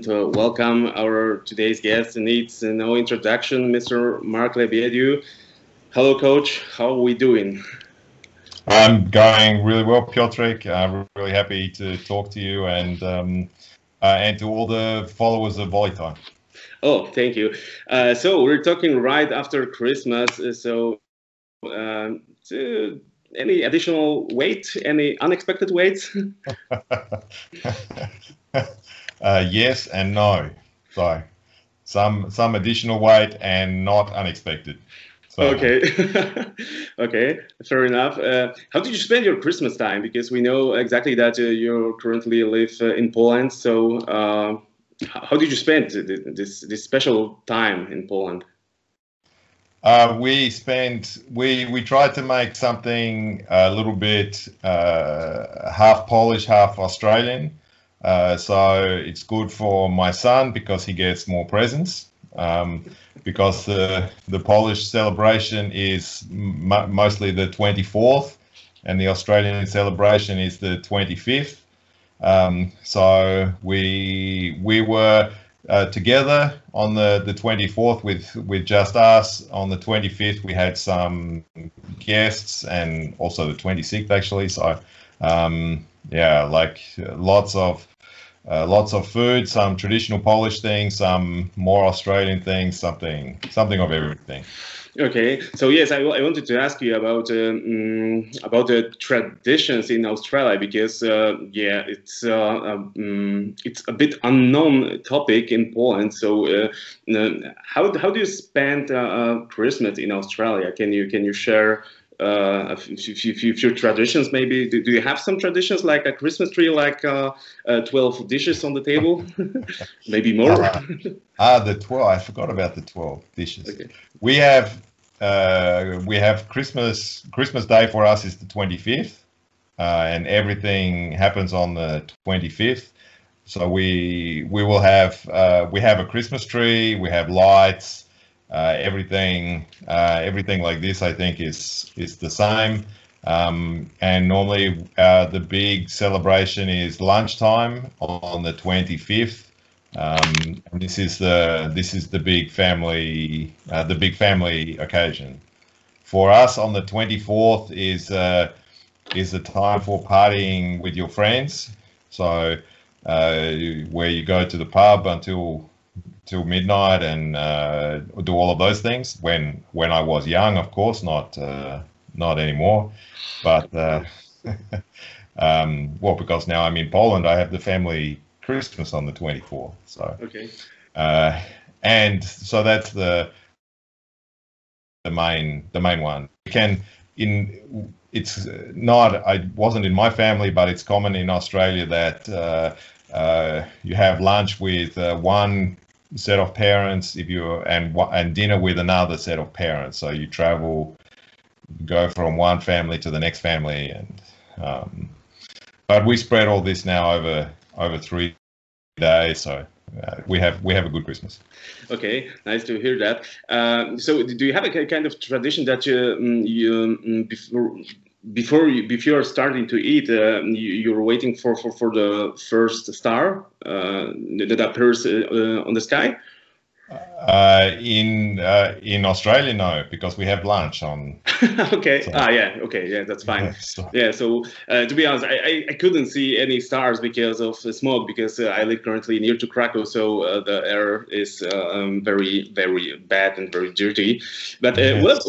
and uh, welcome our today's guest. Needs no introduction, Mr. Mark Lebedew. Hello, Coach. How are we doing? I'm going really well, Piotrek. I'm really happy to talk to you and um, uh, and to all the followers of Volley Time. Oh, thank you. Uh, so we're talking right after Christmas. So, um, any additional weight? Any unexpected weight? uh, yes and no. So, some some additional weight and not unexpected. So. Okay, okay, fair enough. Uh, how did you spend your Christmas time? Because we know exactly that uh, you currently live uh, in Poland. So, uh, how did you spend this this special time in Poland? Uh, we spent we we tried to make something a little bit uh, half Polish, half Australian. Uh, so it's good for my son because he gets more presents. Um, because the the Polish celebration is mostly the 24th, and the Australian celebration is the 25th. Um, so we we were uh, together on the, the 24th with, with just us. On the 25th, we had some guests and also the 26th actually. So um, yeah, like lots of uh, lots of food, some traditional Polish things, some more Australian things, something something of everything. Okay, so yes, I, I wanted to ask you about um, about the traditions in Australia because uh, yeah, it's uh, um, it's a bit unknown topic in Poland. So uh, uh how how do you spend uh, Christmas in Australia? Can you can you share? Uh, a few, few, few, traditions maybe do, do, you have some traditions like a christmas tree like uh, uh, 12 dishes on the table maybe more ah the 12 i forgot about the 12 dishes okay. we have uh, we have christmas christmas day for us is the 25th uh, and everything happens on the 25th so we we will have uh, we have a christmas tree we have lights uh, everything uh, everything like this I think is is the same. Um, and normally uh, the big celebration is lunchtime on the 25th um, and this is the this is the big family uh, the big family occasion. For us on the 24th is uh, is the time for partying with your friends. So uh, where you go to the pub until till midnight and uh, do all of those things. When when I was young, of course, not uh, not anymore. But uh, um, well, because now I'm in Poland, I have the family Christmas on the 24th. So okay, uh, and so that's the the main the main one. You can in it's not I wasn't in my family, but it's common in Australia that. Uh, uh, you have lunch with uh, one set of parents if you and and dinner with another set of parents so you travel go from one family to the next family and um, but we spread all this now over over three days so uh, we have we have a good Christmas. Okay, nice to hear that. Uh, so, do you have a kind of tradition that you, um, you um, before before you, before you're starting to eat, uh, you, are waiting for, for, for the first star uh, that appears uh, on the sky. Uh, in uh, in Australia, no, because we have lunch on. okay. So. Ah, yeah. Okay. Yeah, that's fine. Yeah. So, yeah, so uh, to be honest, I, I, I, couldn't see any stars because of the smoke because uh, I live currently near to Krakow, so uh, the air is um, very very bad and very dirty. But yes. what?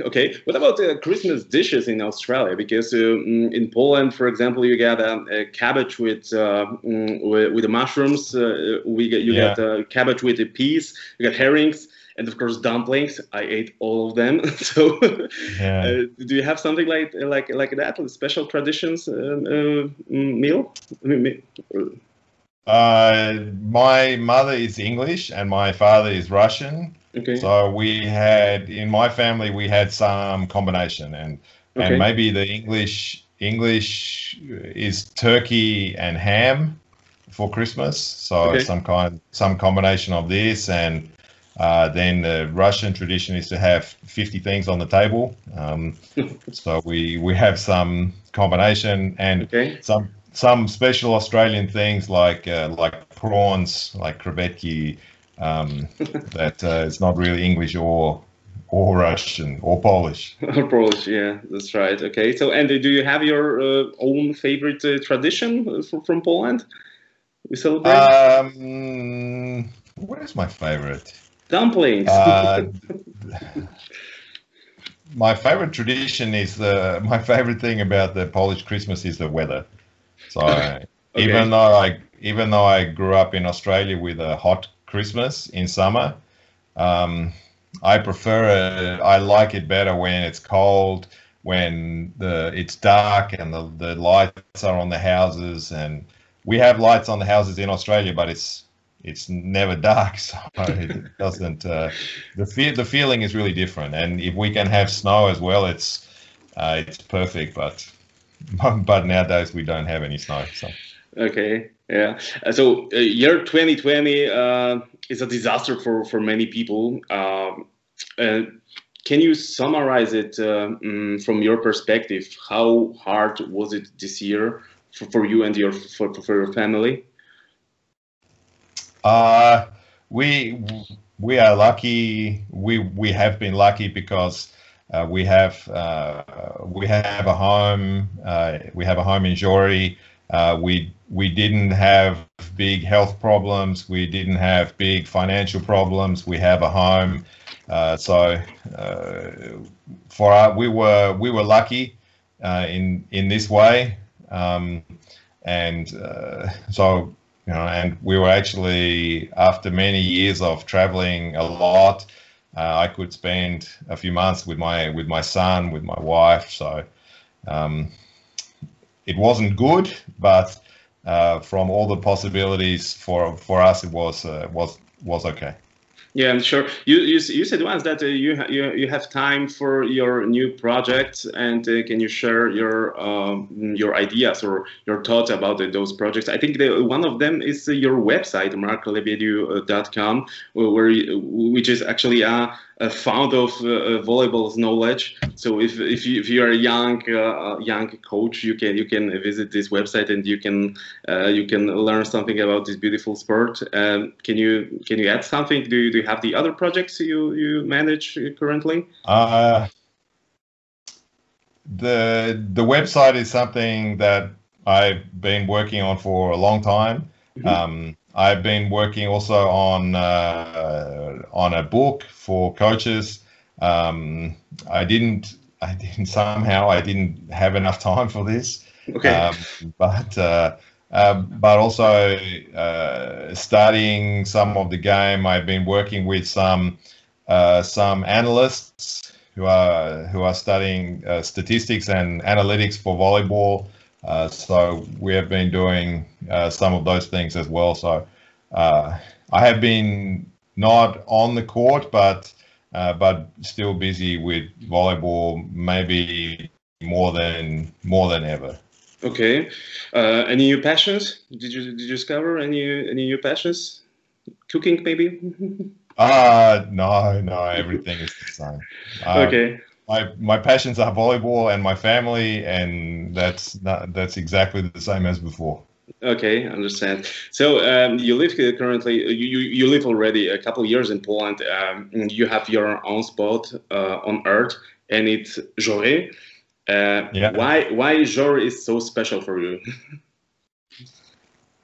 Okay. What about Christmas dishes in Australia? Because mm, in Poland, for example, you get a, a cabbage with, mm, with, with the mushrooms. we get you yeah. get cabbage with the peas we got herrings and of course dumplings. I ate all of them. so, yeah. uh, do you have something like like like that, special traditions uh, uh, meal? Uh, my mother is English and my father is Russian. Okay. So we had in my family we had some combination and okay. and maybe the English English is turkey and ham for Christmas. So okay. some kind, some combination of this, and uh, then the Russian tradition is to have 50 things on the table. Um, so we we have some combination, and okay. some some special Australian things like uh, like prawns, like crevetki, um, that uh, it's not really English or or Russian or Polish. or Polish, yeah, that's right. Okay, so Andy, do you have your uh, own favorite uh, tradition from Poland? We celebrate. Um, where's my favorite? Dumplings. Uh, my favorite tradition is the my favorite thing about the Polish Christmas is the weather. So okay. even though I even though I grew up in Australia with a hot Christmas in summer, um, I prefer it. I like it better when it's cold, when the it's dark and the, the lights are on the houses. And we have lights on the houses in Australia, but it's it's never dark, so it doesn't. Uh, the fe- the feeling is really different. And if we can have snow as well, it's uh, it's perfect. But but nowadays we don't have any snow. So okay, yeah. Uh, so uh, year 2020 uh, is a disaster for for many people. Um, uh, can you summarize it um, from your perspective? How hard was it this year for, for you and your for, for your family? Uh, we we are lucky. We we have been lucky because uh, we have uh, we have a home. Uh, we have a home in Żory. Uh, we we didn't have big health problems. We didn't have big financial problems. We have a home. Uh, so for our, we were we were lucky in in this way. Um, and so you know, and we were actually after many years of traveling a lot, uh, I could spend a few months with my with my son, with my wife. So um, it wasn't good, but uh, from all the possibilities for for us, it was uh, was was okay. Yeah, I'm sure. You you, you said once that uh, you, ha- you you have time for your new projects, and uh, can you share your um, your ideas or your thoughts about uh, those projects? I think the, one of them is uh, your website, marklebedew.com, where you, which is actually a a fond of uh, volleyball's knowledge. So if if you if you are a young uh, young coach, you can you can visit this website and you can uh, you can learn something about this beautiful sport. Um, can you can you add something? Do you, do you have the other projects you you manage currently? Uh, the the website is something that I've been working on for a long time. Mm-hmm. Um, I've been working also on uh, on a book for coaches. Um, I didn't I didn't somehow I didn't have enough time for this. Okay. Um, but uh, uh, but also uh, studying some of the game. I've been working with some uh, some analysts who are who are studying uh, statistics and analytics for volleyball. Uh, so we have been doing uh, some of those things as well. So uh, I have been not on the court, but uh, but still busy with volleyball, maybe more than more than ever. Okay. Uh, any new passions? Did you did you discover any any new passions? Cooking, maybe. uh no, no. Everything is the same. okay my my passions are volleyball and my family, and that's not, that's exactly the same as before. Okay, understand. So um, you live currently. You, you live already a couple years in Poland. Um, you have your own spot uh, on Earth, and it's Żory. Uh, yeah. Why why Żory is so special for you?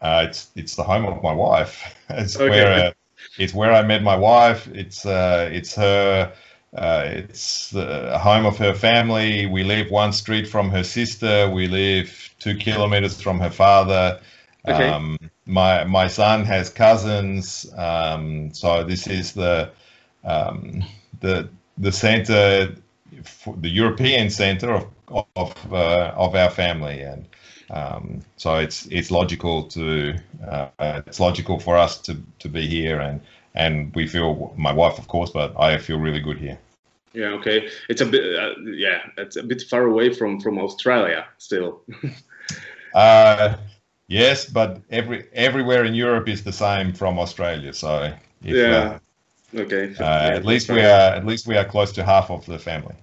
uh, it's it's the home of my wife. It's okay. where uh, it's where I met my wife. It's uh, it's her uh, it's the home of her family. We live one street from her sister. We live two kilometers from her father. Okay. Um, my my son has cousins. Um, so this is the um, the the center, the European center of of uh, of our family, and um, so it's it's logical to uh, it's logical for us to to be here and and we feel my wife, of course, but I feel really good here. Yeah. Okay. It's a bit. Uh, yeah. It's a bit far away from from Australia still. uh, yes, but every everywhere in Europe is the same from Australia. So if, yeah. Uh, okay. Uh, at least we are at least we are close to half of the family.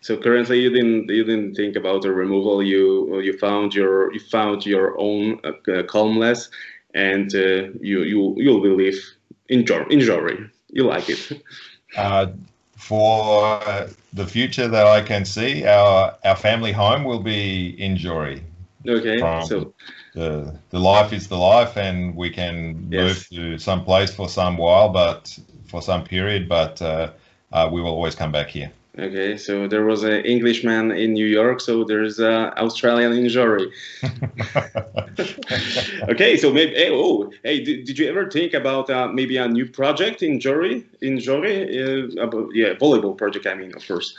So currently, you didn't you didn't think about a removal. You you found your you found your own uh, calmness, and uh, you you you'll believe in Żory. You like it. Uh, for the future that I can see, our our family home will be in Żory. Okay, so the the life is the life, and we can yes. move to some place for some while, but for some period, but uh, uh, we will always come back here. Okay, so there was an Englishman in New York, so there's an Australian in Żory. okay, so maybe hey, oh hey, did, did you ever think about uh, maybe a new project in Żory? In Żory, uh, about, yeah, volleyball project. I mean, of course.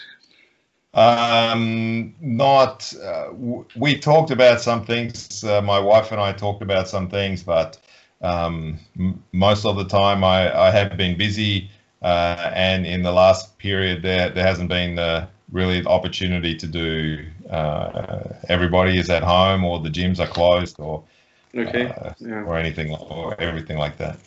Um, not. Uh, we talked about some things. Uh, my wife and I talked about some things, but um, most of the time I, I have been busy. Uh, and in the last period, there there hasn't been really the opportunity to do. Uh, everybody is at home, or the gyms are closed, or okay, uh, yeah. or anything, or everything like that.